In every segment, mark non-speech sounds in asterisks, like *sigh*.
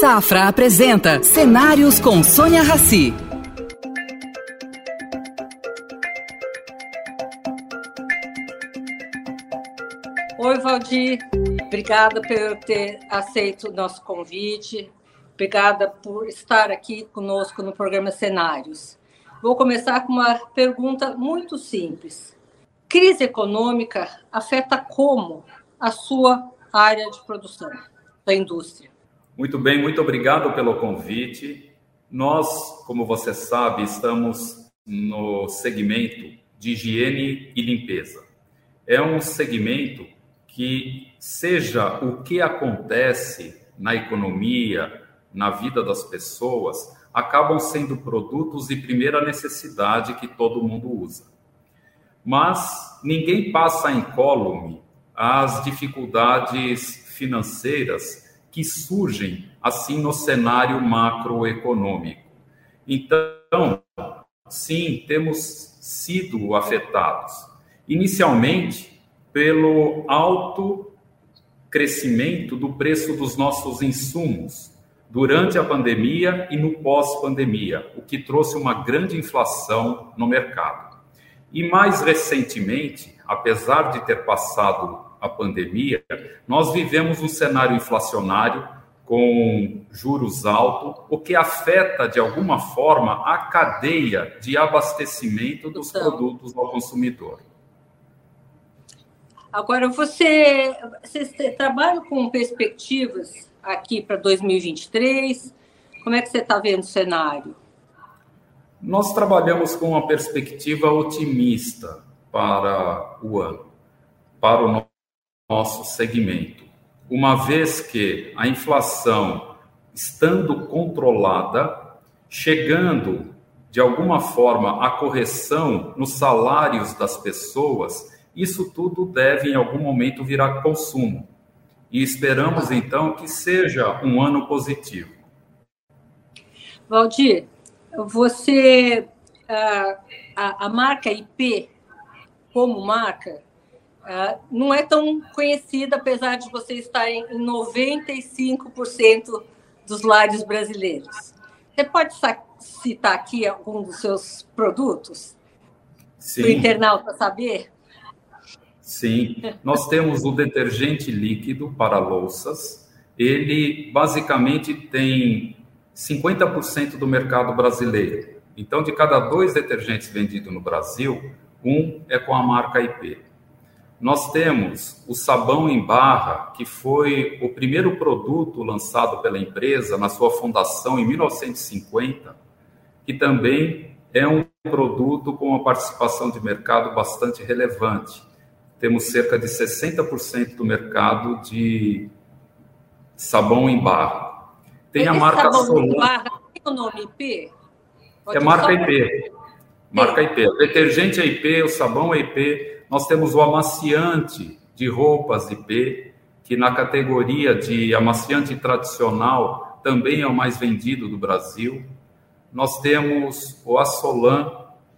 Safra apresenta Cenários com Sônia Rassi. Oi, Valdir. Obrigada por ter aceito o nosso convite. Obrigada por estar aqui conosco no programa Cenários. Vou começar com uma pergunta muito simples. Crise econômica afeta como a sua área de produção da indústria? Muito bem, muito obrigado pelo convite. Nós, como você sabe, estamos no segmento de higiene e limpeza. É um segmento que, seja o que acontece na economia, na vida das pessoas, acabam sendo produtos de primeira necessidade que todo mundo usa. Mas ninguém passa incólume as dificuldades financeiras que surgem assim no cenário macroeconômico. Então, sim, temos sido afetados. Inicialmente, pelo alto crescimento do preço dos nossos insumos durante a pandemia e no pós-pandemia, o que trouxe uma grande inflação no mercado. E mais recentemente, apesar de ter passado a pandemia, nós vivemos um cenário inflacionário com juros altos, o que afeta de alguma forma a cadeia de abastecimento dos então, produtos ao consumidor. Agora, você, você trabalha com perspectivas aqui para 2023? Como é que você está vendo o cenário? Nós trabalhamos com uma perspectiva otimista para o ano, para o nosso segmento, uma vez que a inflação, estando controlada, chegando de alguma forma à correção nos salários das pessoas, isso tudo deve em algum momento virar consumo. E esperamos então que seja um ano positivo. Valdir, você a, a, a marca IP como marca Uh, não é tão conhecida, apesar de você estar em 95% dos lares brasileiros. Você pode citar aqui algum dos seus produtos? Para o internauta saber? Sim, nós temos o detergente líquido para louças. Ele basicamente tem 50% do mercado brasileiro. Então, de cada dois detergentes vendidos no Brasil, um é com a marca IP. Nós temos o sabão em barra, que foi o primeiro produto lançado pela empresa na sua fundação em 1950, que também é um produto com uma participação de mercado bastante relevante. Temos cerca de 60% do mercado de sabão em barra. Tem Esse a marca sabão em barra tem o nome IP? Pode é marca IP. Marca IP. O detergente é IP, o sabão é IP, nós temos o amaciante de roupas IP, que na categoria de amaciante tradicional também é o mais vendido do Brasil. Nós temos o Assolan,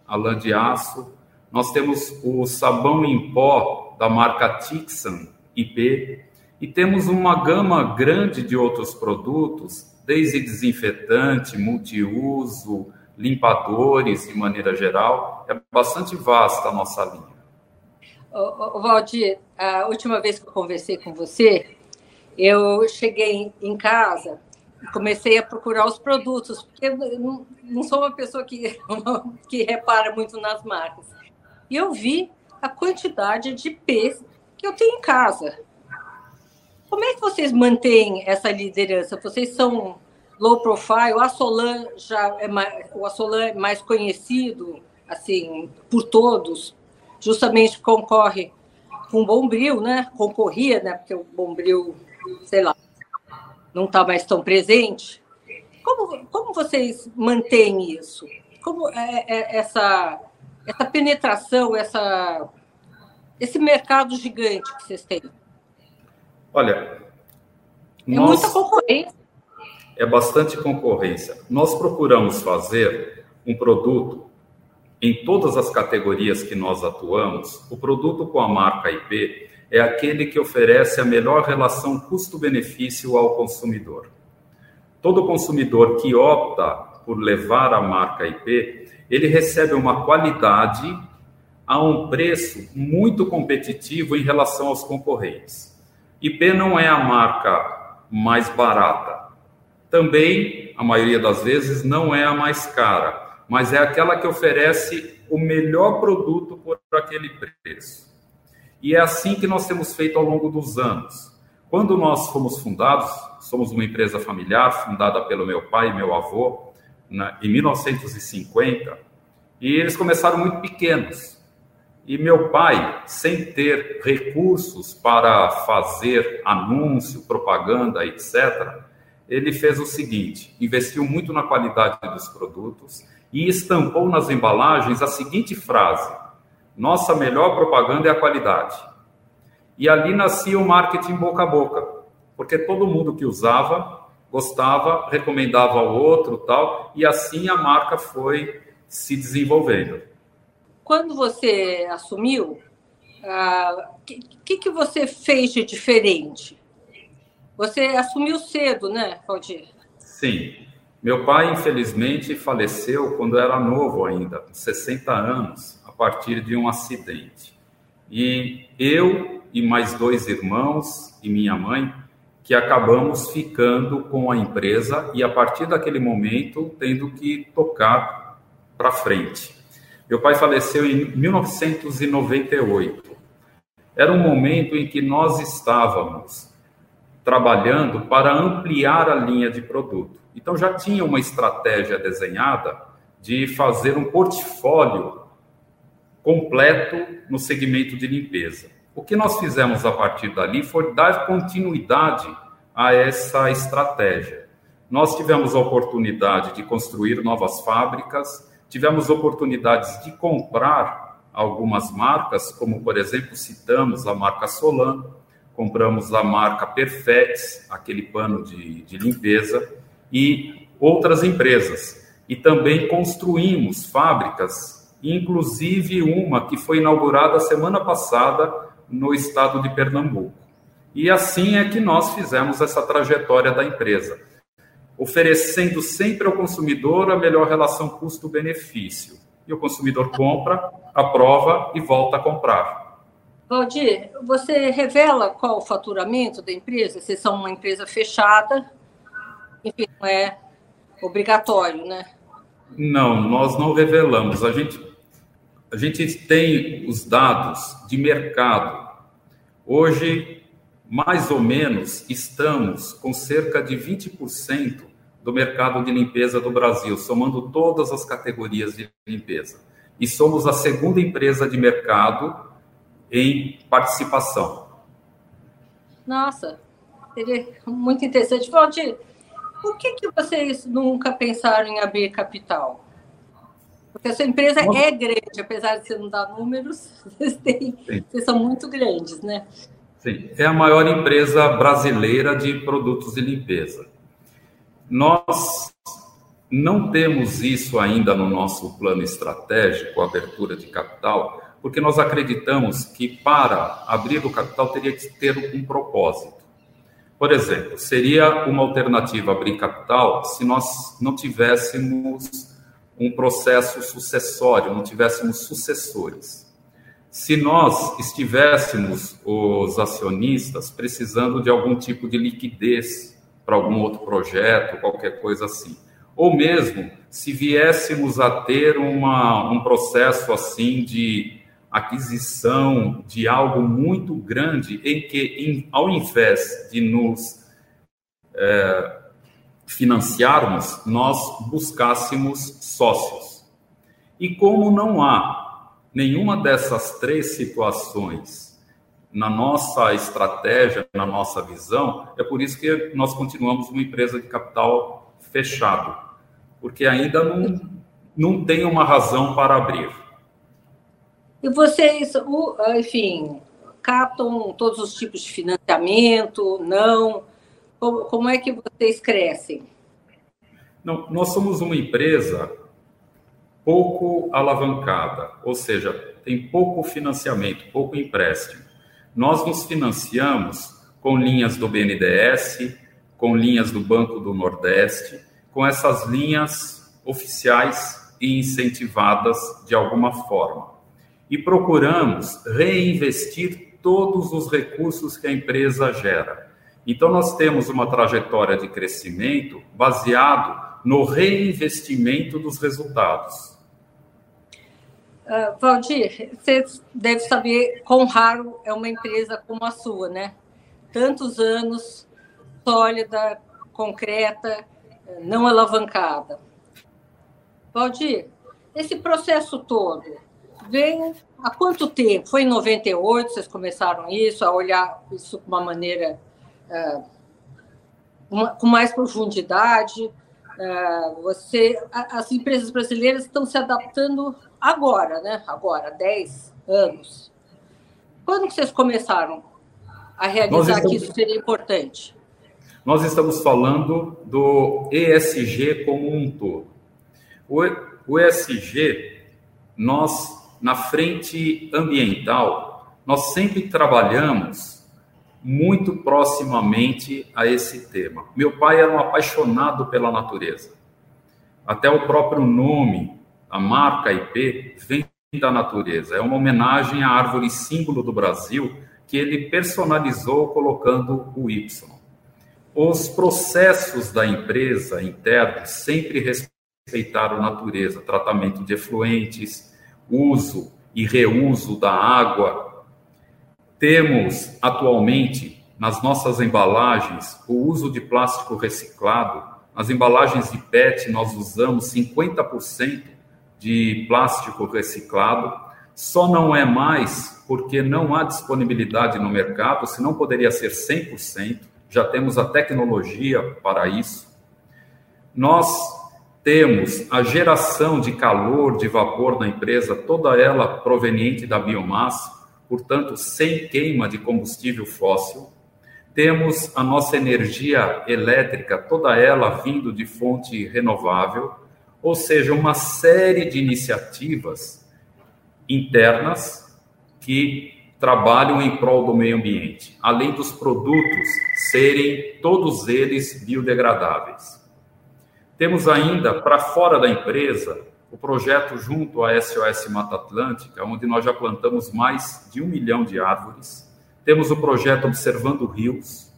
a lã de aço. Nós temos o sabão em pó da marca Tixan IP. E temos uma gama grande de outros produtos, desde desinfetante, multiuso, limpadores de maneira geral. É bastante vasta a nossa linha. Valdir, a última vez que eu conversei com você, eu cheguei em casa e comecei a procurar os produtos, porque eu não, sou uma pessoa que, *laughs* que repara muito nas marcas. E eu vi a quantidade de pés que eu tenho em casa. Como é que vocês mantêm essa liderança? Vocês são low profile, o Assolan já é mais, o Assolan é mais conhecido assim por todos, justamente concorre com o Bombril, né? Concorria, né? Porque o Bombril, sei lá, não está mais tão presente. Como, como vocês mantêm isso? Como é, é essa, essa penetração, essa, esse mercado gigante que vocês têm? Olha, é nós... muita concorrência. É bastante concorrência. Nós procuramos fazer um produto em todas as categorias que nós atuamos, o produto com a marca IP é aquele que oferece a melhor relação custo-benefício ao consumidor. Todo consumidor que opta por levar a marca IP, ele recebe uma qualidade a um preço muito competitivo em relação aos concorrentes. IP não é a marca mais barata. Também, a maioria das vezes, não é a mais cara, mas é aquela que oferece o melhor produto por aquele preço. E é assim que nós temos feito ao longo dos anos. Quando nós fomos fundados, somos uma empresa familiar fundada pelo meu pai e meu avô na, em 1950, e eles começaram muito pequenos. E meu pai, sem ter recursos para fazer anúncio, propaganda, etc., ele fez o seguinte: investiu muito na qualidade dos produtos e estampou nas embalagens a seguinte frase: Nossa melhor propaganda é a qualidade. E ali nascia o marketing boca a boca, porque todo mundo que usava gostava, recomendava ao outro, tal, e assim a marca foi se desenvolvendo. Quando você assumiu, o uh, que, que você fez de diferente? Você assumiu cedo, né, Valdir? Sim. Meu pai, infelizmente, faleceu quando era novo ainda, com 60 anos, a partir de um acidente. E eu e mais dois irmãos e minha mãe que acabamos ficando com a empresa e a partir daquele momento tendo que tocar para frente. Meu pai faleceu em 1998. Era um momento em que nós estávamos trabalhando para ampliar a linha de produto. Então já tinha uma estratégia desenhada de fazer um portfólio completo no segmento de limpeza. O que nós fizemos a partir dali foi dar continuidade a essa estratégia. Nós tivemos a oportunidade de construir novas fábricas, tivemos oportunidades de comprar algumas marcas, como por exemplo citamos a marca Solan, compramos a marca Perfex, aquele pano de, de limpeza, e outras empresas. E também construímos fábricas, inclusive uma que foi inaugurada semana passada no estado de Pernambuco. E assim é que nós fizemos essa trajetória da empresa oferecendo sempre ao consumidor a melhor relação custo-benefício. E o consumidor compra, aprova e volta a comprar. Valdir, você revela qual o faturamento da empresa? Vocês são uma empresa fechada, enfim, não é obrigatório, né? Não, nós não revelamos. A gente, a gente tem os dados de mercado. Hoje, mais ou menos, estamos com cerca de 20% do mercado de limpeza do Brasil, somando todas as categorias de limpeza. E somos a segunda empresa de mercado em participação. Nossa, seria muito interessante. Valdir, por que, que vocês nunca pensaram em abrir capital? Porque a sua empresa Nossa. é grande, apesar de você não dar números, *laughs* vocês, têm, vocês são muito grandes, né? Sim, é a maior empresa brasileira de produtos de limpeza. Nós não temos isso ainda no nosso plano estratégico, abertura de capital, porque nós acreditamos que para abrir o capital teria que ter um propósito. Por exemplo, seria uma alternativa abrir capital se nós não tivéssemos um processo sucessório, não tivéssemos sucessores. Se nós estivéssemos, os acionistas, precisando de algum tipo de liquidez para algum outro projeto, qualquer coisa assim. Ou mesmo se viéssemos a ter uma, um processo assim de aquisição de algo muito grande, em que, em, ao invés de nos é, financiarmos, nós buscássemos sócios. E como não há nenhuma dessas três situações na nossa estratégia, na nossa visão, é por isso que nós continuamos uma empresa de capital fechado, porque ainda não, não tem uma razão para abrir. E vocês, enfim, captam todos os tipos de financiamento? Não? Como, como é que vocês crescem? Não, nós somos uma empresa pouco alavancada, ou seja, tem pouco financiamento, pouco empréstimo. Nós nos financiamos com linhas do BNDES, com linhas do Banco do Nordeste, com essas linhas oficiais e incentivadas de alguma forma. E procuramos reinvestir todos os recursos que a empresa gera. Então, nós temos uma trajetória de crescimento baseado no reinvestimento dos resultados. Uh, Valdir, você deve saber quão raro é uma empresa como a sua, né? Tantos anos, sólida, concreta, não alavancada. Valdir, esse processo todo vem há quanto tempo? Foi em 98 vocês começaram isso, a olhar isso com uma maneira uh, uma, com mais profundidade? Uh, você, as empresas brasileiras estão se adaptando agora, né? Agora, 10 anos. Quando vocês começaram a realizar estamos, que isso seria importante? Nós estamos falando do ESG como um todo. O ESG, nós, na frente ambiental, nós sempre trabalhamos muito proximamente a esse tema. Meu pai era um apaixonado pela natureza. Até o próprio nome a marca IP vem da natureza. É uma homenagem à árvore símbolo do Brasil que ele personalizou colocando o Y. Os processos da empresa internos sempre respeitaram a natureza, tratamento de efluentes, uso e reuso da água. Temos atualmente nas nossas embalagens o uso de plástico reciclado. Nas embalagens de PET nós usamos 50% de plástico reciclado, só não é mais porque não há disponibilidade no mercado, senão poderia ser 100%, já temos a tecnologia para isso. Nós temos a geração de calor, de vapor na empresa, toda ela proveniente da biomassa, portanto, sem queima de combustível fóssil. Temos a nossa energia elétrica, toda ela vindo de fonte renovável ou seja, uma série de iniciativas internas que trabalham em prol do meio ambiente, além dos produtos serem todos eles biodegradáveis. Temos ainda, para fora da empresa, o projeto junto à SOS Mata Atlântica, onde nós já plantamos mais de um milhão de árvores. Temos o projeto Observando Rios,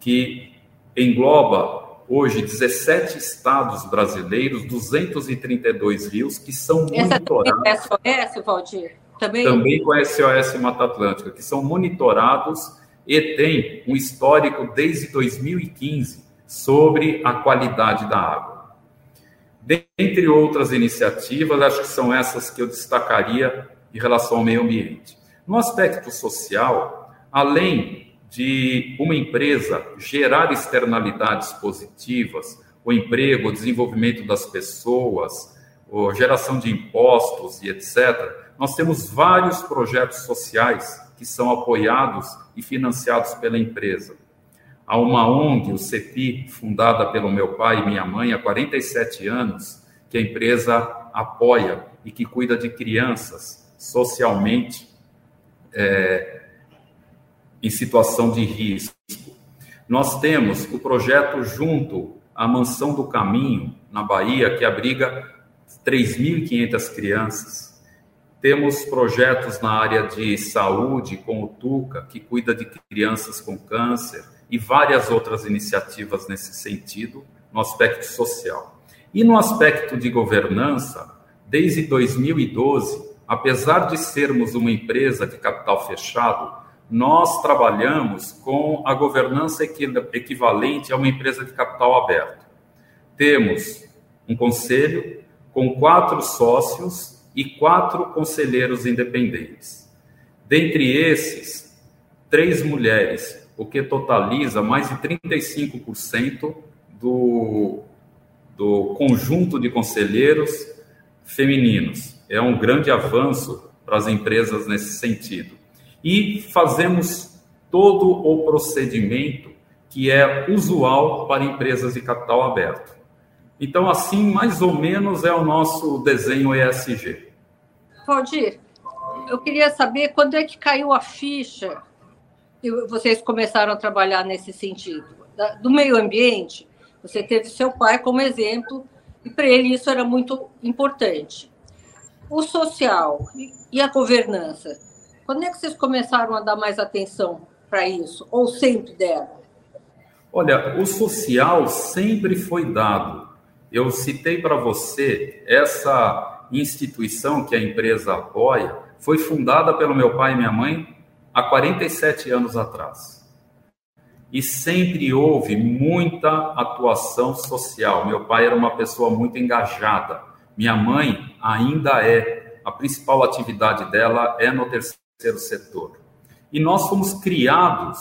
que engloba hoje 17 estados brasileiros, 232 rios que são Essa monitorados. É SOS, Valdir? Também... também com a SOS Mata Atlântica, que são monitorados e tem um histórico desde 2015 sobre a qualidade da água. Dentre outras iniciativas, acho que são essas que eu destacaria em relação ao meio ambiente. No aspecto social, além de uma empresa gerar externalidades positivas, o emprego, o desenvolvimento das pessoas, a geração de impostos e etc., nós temos vários projetos sociais que são apoiados e financiados pela empresa. Há uma ONG, o CEPI, fundada pelo meu pai e minha mãe há 47 anos, que a empresa apoia e que cuida de crianças socialmente é, em situação de risco. Nós temos o projeto junto à Mansão do Caminho, na Bahia, que abriga 3.500 crianças. Temos projetos na área de saúde, com o TUCA, que cuida de crianças com câncer, e várias outras iniciativas nesse sentido, no aspecto social. E no aspecto de governança, desde 2012, apesar de sermos uma empresa de capital fechado, nós trabalhamos com a governança equivalente a uma empresa de capital aberto. Temos um conselho com quatro sócios e quatro conselheiros independentes. Dentre esses, três mulheres, o que totaliza mais de 35% do, do conjunto de conselheiros femininos. É um grande avanço para as empresas nesse sentido e fazemos todo o procedimento que é usual para empresas de capital aberto. Então, assim, mais ou menos é o nosso desenho ESG. Valdir, eu queria saber quando é que caiu a ficha e vocês começaram a trabalhar nesse sentido. da, do meio ambiente, você teve seu pai como exemplo, e para ele isso era muito importante. O social e a governança, quando é que vocês começaram a dar mais atenção para isso? Ou sempre deram? Olha, o social sempre foi dado. Eu citei para você essa instituição que a empresa apoia, foi fundada pelo meu pai e minha mãe há 47 anos atrás. E sempre houve muita atuação social. Meu pai era uma pessoa muito engajada. Minha mãe ainda é. A principal atividade dela é no terceiro setor. E nós fomos criados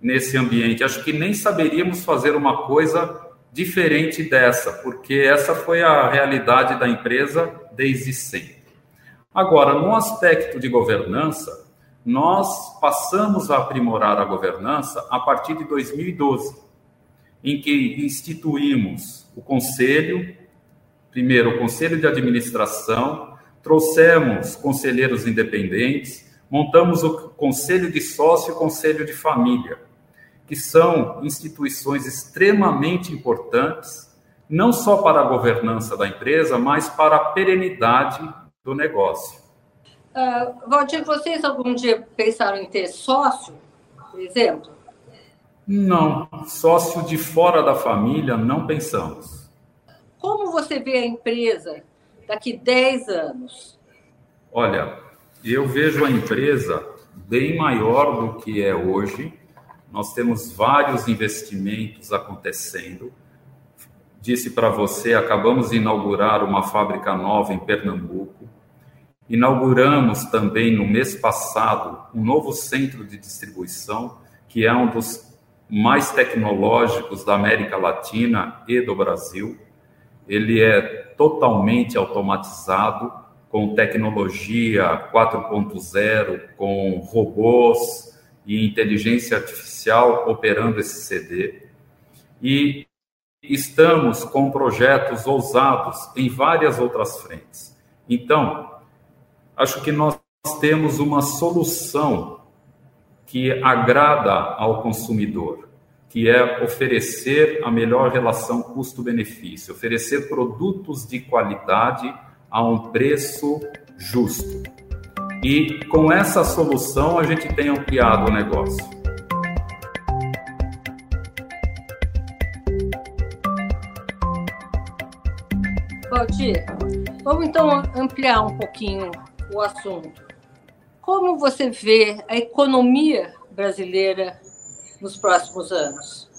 nesse ambiente. Acho que nem saberíamos fazer uma coisa diferente dessa, porque essa foi a realidade da empresa desde sempre. Agora, no aspecto de governança, nós passamos a aprimorar a governança a partir de 2012, em que instituímos o conselho, primeiro o conselho de administração, trouxemos conselheiros independentes, montamos o conselho de sócio e o conselho de família, que são instituições extremamente importantes, não só para a governança da empresa, mas para a perenidade do negócio. Uh, Valdir, vocês algum dia pensaram em ter sócio, por exemplo? Não, sócio de fora da família não pensamos. Como você vê a empresa daqui 10 anos? Olha, eu vejo a empresa bem maior do que é hoje. Nós temos vários investimentos acontecendo. Disse para você, acabamos de inaugurar uma fábrica nova em Pernambuco. Inauguramos também no mês passado um novo centro de distribuição, que é um dos mais tecnológicos da América Latina e do Brasil. Ele é totalmente automatizado, com tecnologia 4.0, com robôs e inteligência artificial operando esse CD. E estamos com projetos ousados em várias outras frentes. Então, acho que nós temos uma solução que agrada ao consumidor, que é oferecer a melhor relação custo-benefício, oferecer produtos de qualidade a um preço justo. E com essa solução a gente tem ampliado o negócio. Valdir, vamos então ampliar um pouquinho o assunto. Como você vê a economia brasileira nos próximos anos?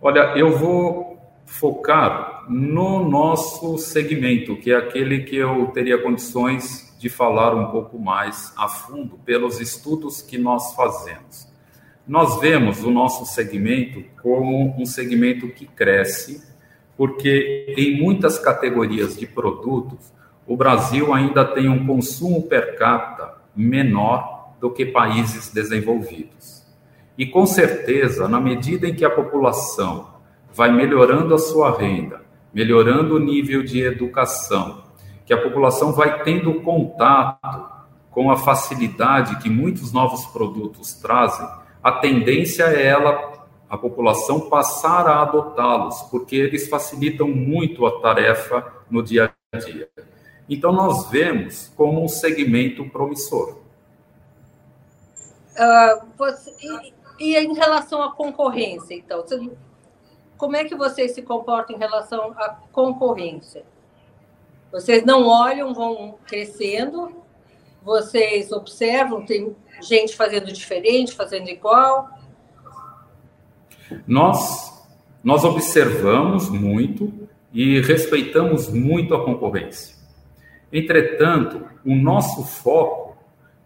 Olha, eu vou focar no nosso segmento, que é aquele que eu teria condições de falar um pouco mais a fundo pelos estudos que nós fazemos. Nós vemos o nosso segmento como um segmento que cresce, porque em muitas categorias de produtos o Brasil ainda tem um consumo per capita menor do que países desenvolvidos. E com certeza, na medida em que a população vai melhorando a sua renda, melhorando o nível de educação, que a população vai tendo contato com a facilidade que muitos novos produtos trazem, a tendência é ela, a população, passar a adotá-los, porque eles facilitam muito a tarefa no dia a dia. Então, nós vemos como um segmento promissor. Uh, você, e, e, em relação à concorrência, então, como é que vocês se comportam em relação à concorrência? Vocês não olham, vão crescendo, vocês observam, tem gente fazendo diferente, fazendo igual? Nós, nós observamos muito e respeitamos muito a concorrência. Entretanto, o nosso foco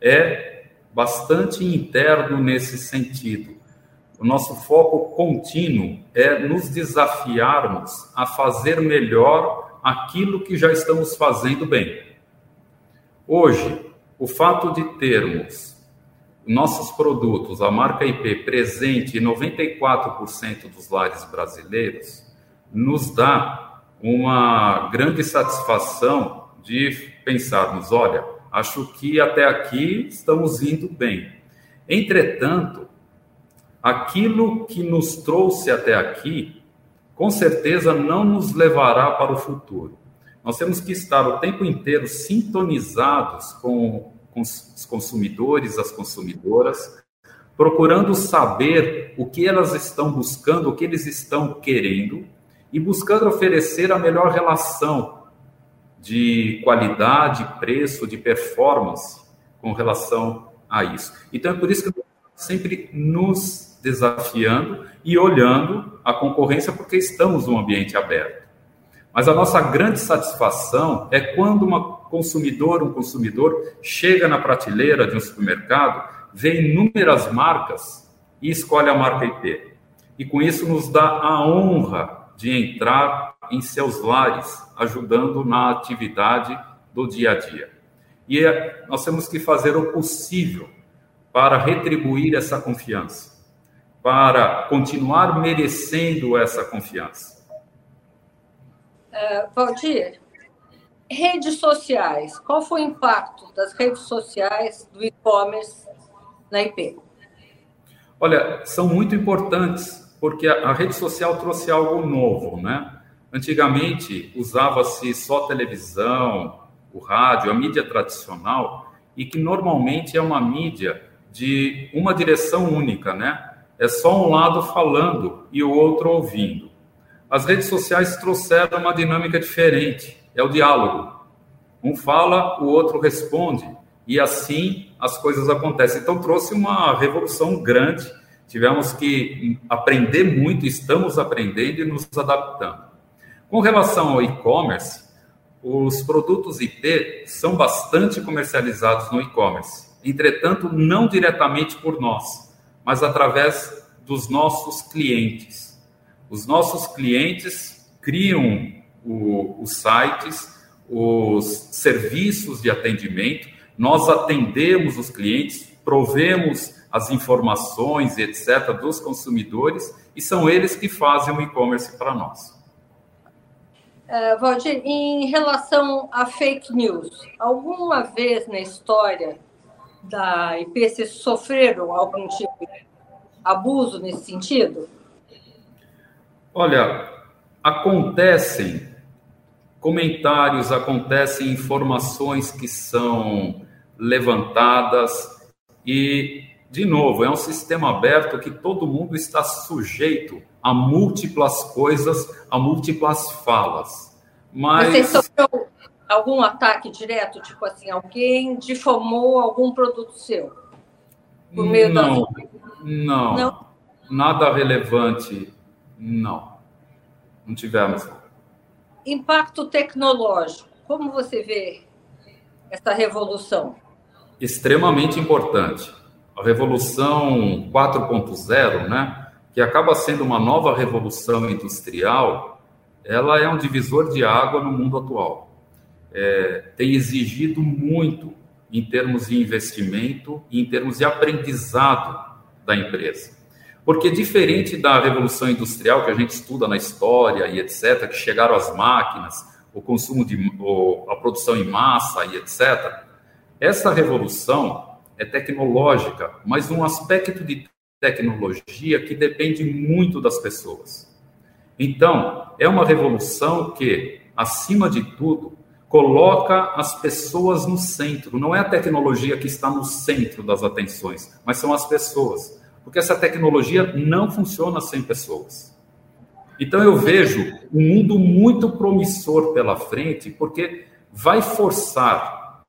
é bastante interno nesse sentido. O nosso foco contínuo é nos desafiarmos a fazer melhor aquilo que já estamos fazendo bem. Hoje, o fato de termos nossos produtos, a marca IP, presente em 94% dos lares brasileiros, nos dá uma grande satisfação de pensarmos, olha, acho que até aqui estamos indo bem. Entretanto, aquilo que nos trouxe até aqui, com certeza não nos levará para o futuro. Nós temos que estar o tempo inteiro sintonizados com, com os consumidores, as consumidoras, procurando saber o que elas estão buscando, o que eles estão querendo e buscando oferecer a melhor relação de qualidade, preço, de performance com relação a isso. Então é por isso que sempre nos desafiando e olhando a concorrência porque estamos num ambiente aberto. Mas a nossa grande satisfação é quando uma consumidora, um consumidor chega na prateleira de um supermercado, vê inúmeras marcas e escolhe a marca IP. E com isso nos dá a honra de entrar em seus lares, ajudando na atividade do dia a dia. E é, nós temos que fazer o possível para retribuir essa confiança, para continuar merecendo essa confiança. Uh, Valdir, redes sociais, qual foi o impacto das redes sociais do e-commerce na IP? Olha, são muito importantes, porque a, a rede social trouxe algo novo, né? Antigamente usava-se só televisão, o rádio, a mídia tradicional, e que normalmente é uma mídia de uma direção única, né? É só um lado falando e o outro ouvindo. As redes sociais trouxeram uma dinâmica diferente, é o diálogo. Um fala, o outro responde, e assim as coisas acontecem. Então trouxe uma revolução grande. Tivemos que aprender muito, estamos aprendendo e nos adaptando. Com relação ao e-commerce, os produtos IP são bastante comercializados no e-commerce. Entretanto, não diretamente por nós, mas através dos nossos clientes. Os nossos clientes criam o, os sites, os serviços de atendimento, nós atendemos os clientes, provemos as informações, etc., dos consumidores, e são eles que fazem o e-commerce para nós. Uh, Valdir, em relação a fake news, alguma vez na história da IP sofreram algum tipo de abuso nesse sentido? Olha, acontecem comentários, acontecem informações que são levantadas e, de novo, é um sistema aberto que todo mundo está sujeito a múltiplas coisas, a múltiplas falas. Mas... Você sofreu algum ataque direto, tipo assim, alguém difamou algum produto seu? Por meio não, das... não, não, nada relevante, não. Não tivemos. Impacto tecnológico, como você vê essa revolução? Extremamente importante. A revolução 4.0, né, que acaba sendo uma nova revolução industrial, ela é um divisor de água no mundo atual é, tem exigido muito em termos de investimento e em termos de aprendizado da empresa. Porque diferente da revolução industrial que a gente estuda na história e etc, que chegaram as máquinas, o consumo de a produção em massa e etc, essa revolução é tecnológica, mas um aspecto de tecnologia que depende muito das pessoas. Então, é uma revolução que, acima de tudo, coloca as pessoas no centro. Não é a tecnologia que está no centro das atenções, mas são as pessoas. Porque essa tecnologia não funciona sem pessoas. Então eu vejo um mundo muito promissor pela frente, porque vai forçar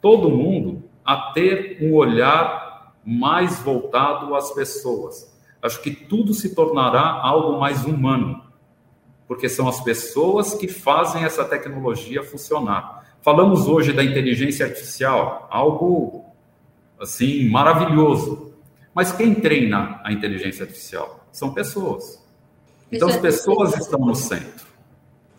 todo mundo a ter um olhar mais voltado às pessoas. Acho que tudo se tornará algo mais humano porque são as pessoas que fazem essa tecnologia funcionar. Falamos hoje da inteligência artificial, algo assim maravilhoso. Mas quem treina a inteligência artificial? São pessoas. Então as pessoas estão no centro.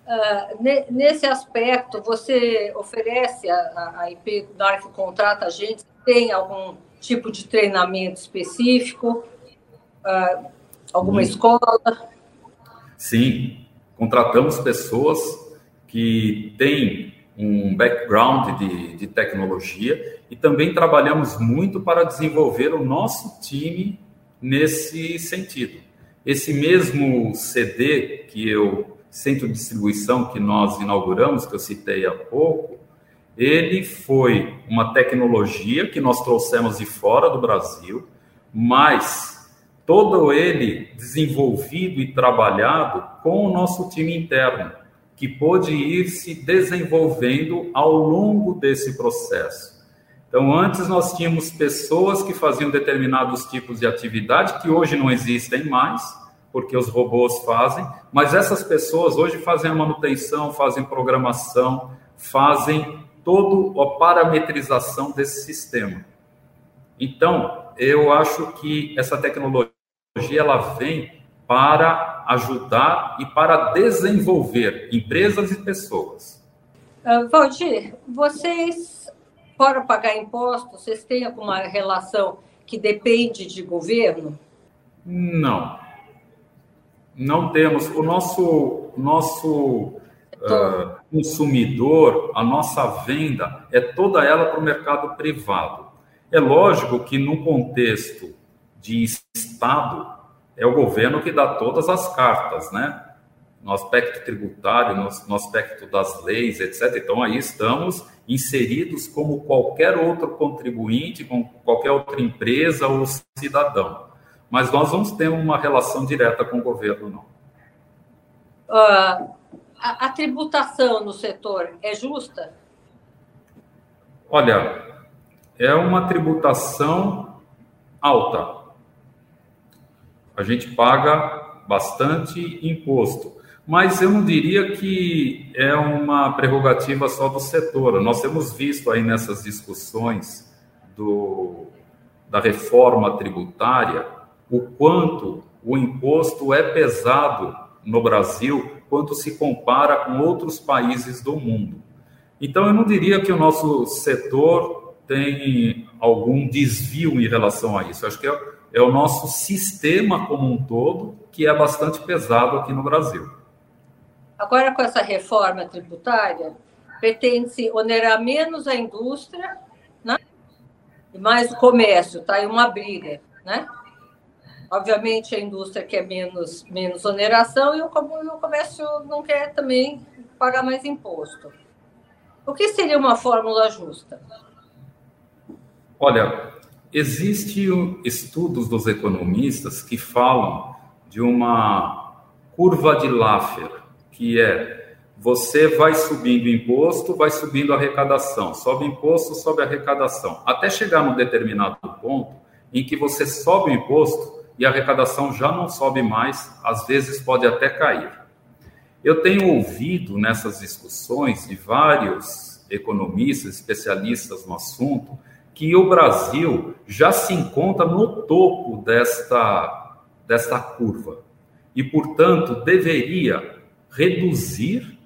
Uh, nesse aspecto, você oferece a, a IP, que contrata a gente, tem algum tipo de treinamento específico? Uh, alguma hum. escola? Sim, contratamos pessoas que têm um background de, de tecnologia e também trabalhamos muito para desenvolver o nosso time nesse sentido. Esse mesmo CD que eu, centro de distribuição que nós inauguramos, que eu citei há pouco, ele foi uma tecnologia que nós trouxemos de fora do Brasil, mas todo ele desenvolvido e trabalhado com o nosso time interno, que pôde ir se desenvolvendo ao longo desse processo. Então, antes nós tínhamos pessoas que faziam determinados tipos de atividade que hoje não existem mais, porque os robôs fazem, mas essas pessoas hoje fazem a manutenção, fazem programação, fazem toda a parametrização desse sistema. Então, eu acho que essa tecnologia ela vem para ajudar e para desenvolver empresas e pessoas. Uh, Valdir, vocês, para pagar impostos, vocês têm alguma relação que depende de governo? Não. Não temos. O nosso, nosso uh, consumidor, a nossa venda, é toda ela para o mercado privado. É lógico que, no contexto de Estado, é o governo que dá todas as cartas, né? No aspecto tributário, no, no aspecto das leis, etc. Então, aí estamos inseridos como qualquer outro contribuinte, como qualquer outra empresa ou cidadão. Mas nós vamos ter uma relação direta com o governo, não. Uh, a, a tributação no setor é justa? Olha, é uma tributação alta. A gente paga bastante imposto, mas eu não diria que é uma prerrogativa só do setor. Nós temos visto aí nessas discussões do, da reforma tributária o quanto o imposto é pesado no Brasil quanto se compara com outros países do mundo. Então, eu não diria que o nosso setor tem algum desvio em relação a isso. Acho que é, é o nosso sistema como um todo que é bastante pesado aqui no Brasil. Agora, com essa reforma tributária, pretende-se onerar menos a indústria né? e mais o comércio, está aí uma briga, né? Obviamente, a indústria quer menos, menos oneração e o, o comércio não quer também pagar mais imposto. O que seria uma fórmula justa? Olha, existem estudos dos economistas que falam de uma curva de Laffer, que é você vai subindo imposto, vai subindo arrecadação, sobe imposto, sobe arrecadação, até chegar num determinado ponto em que você sobe o imposto, e a arrecadação já não sobe mais, às vezes pode até cair. Eu tenho ouvido nessas discussões de vários economistas, especialistas no assunto, que o Brasil já se encontra no topo desta, desta curva e, portanto, deveria reduzir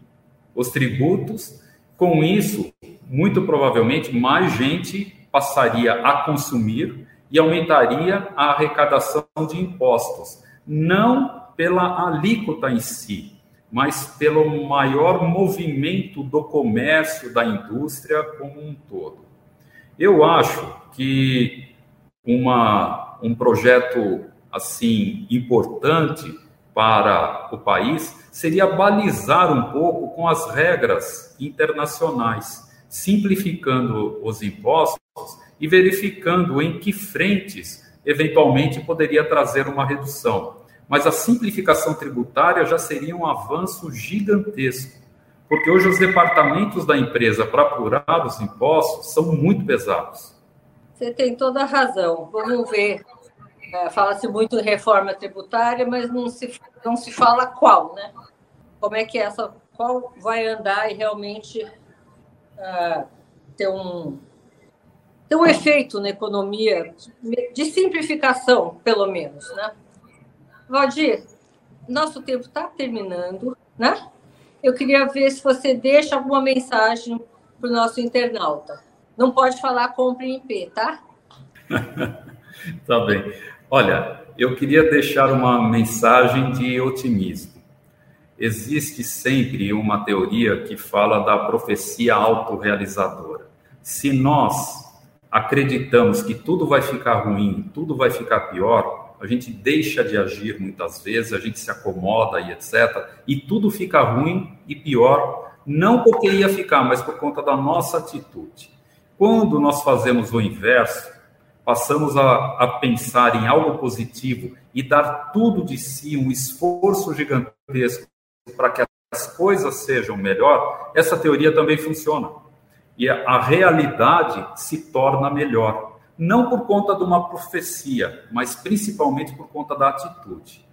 os tributos. Com isso, muito provavelmente, mais gente passaria a consumir e aumentaria a arrecadação de impostos, não pela alíquota em si, mas pelo maior movimento do comércio, da indústria como um todo. Eu acho que uma, um projeto assim importante para o país seria balizar um pouco com as regras internacionais, simplificando os impostos e verificando em que frentes eventualmente poderia trazer uma redução. Mas a simplificação tributária já seria um avanço gigantesco, porque hoje os departamentos da empresa para apurar os impostos são muito pesados. Você tem toda a razão. Vamos ver. É, Fala-se muito em reforma tributária, mas não se, não se fala qual, né? Como é que essa, qual vai andar e realmente uh, ter um, tem um efeito na economia de simplificação, pelo menos, né? Valdir, nosso tempo está terminando, né? Eu queria ver se você deixa alguma mensagem para o nosso internauta. Não pode falar compre em P, tá? *laughs* tá bem. Olha, eu queria deixar uma mensagem de otimismo. Existe sempre uma teoria que fala da profecia autorrealizadora. Se nós acreditamos que tudo vai ficar ruim, tudo vai ficar pior, a gente deixa de agir muitas vezes, a gente se acomoda e etc. E tudo fica ruim e pior, não porque ia ficar, mas por conta da nossa atitude. Quando nós fazemos o inverso, passamos a, a pensar em algo positivo e dar tudo de si, um esforço gigantesco para que as coisas sejam melhor, essa teoria também funciona. E a, realidade se torna melhor não por conta de uma profecia, mas principalmente por conta da atitude.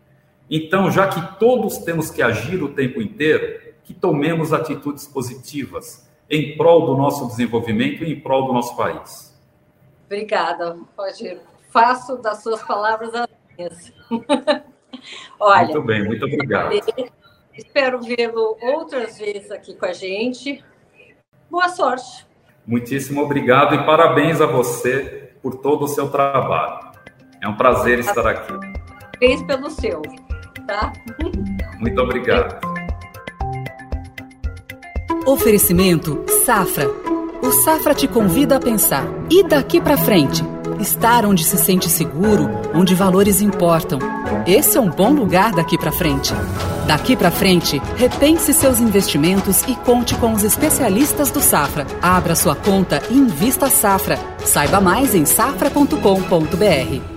Então, já que todos temos que agir o tempo inteiro, que tomemos atitudes positivas em prol do nosso desenvolvimento e em prol do nosso país. Obrigada, Roger. Faço das suas palavras as minhas. *laughs* Olha, muito bem, muito obrigado. Espero vê-lo outras vezes aqui com a gente. Boa sorte. Muitíssimo obrigado e parabéns a você por todo o seu trabalho. É um prazer estar aqui. Parabéns pelo seu, tá? Muito obrigado. Oferecimento Safra. O Safra te convida a pensar. E daqui para frente? Estar onde se sente seguro, onde valores importam. Esse é um bom lugar daqui para frente. Daqui para frente, repense seus investimentos e conte com os especialistas do Safra. Abra sua conta e invista Safra. Saiba mais em safra.com.br.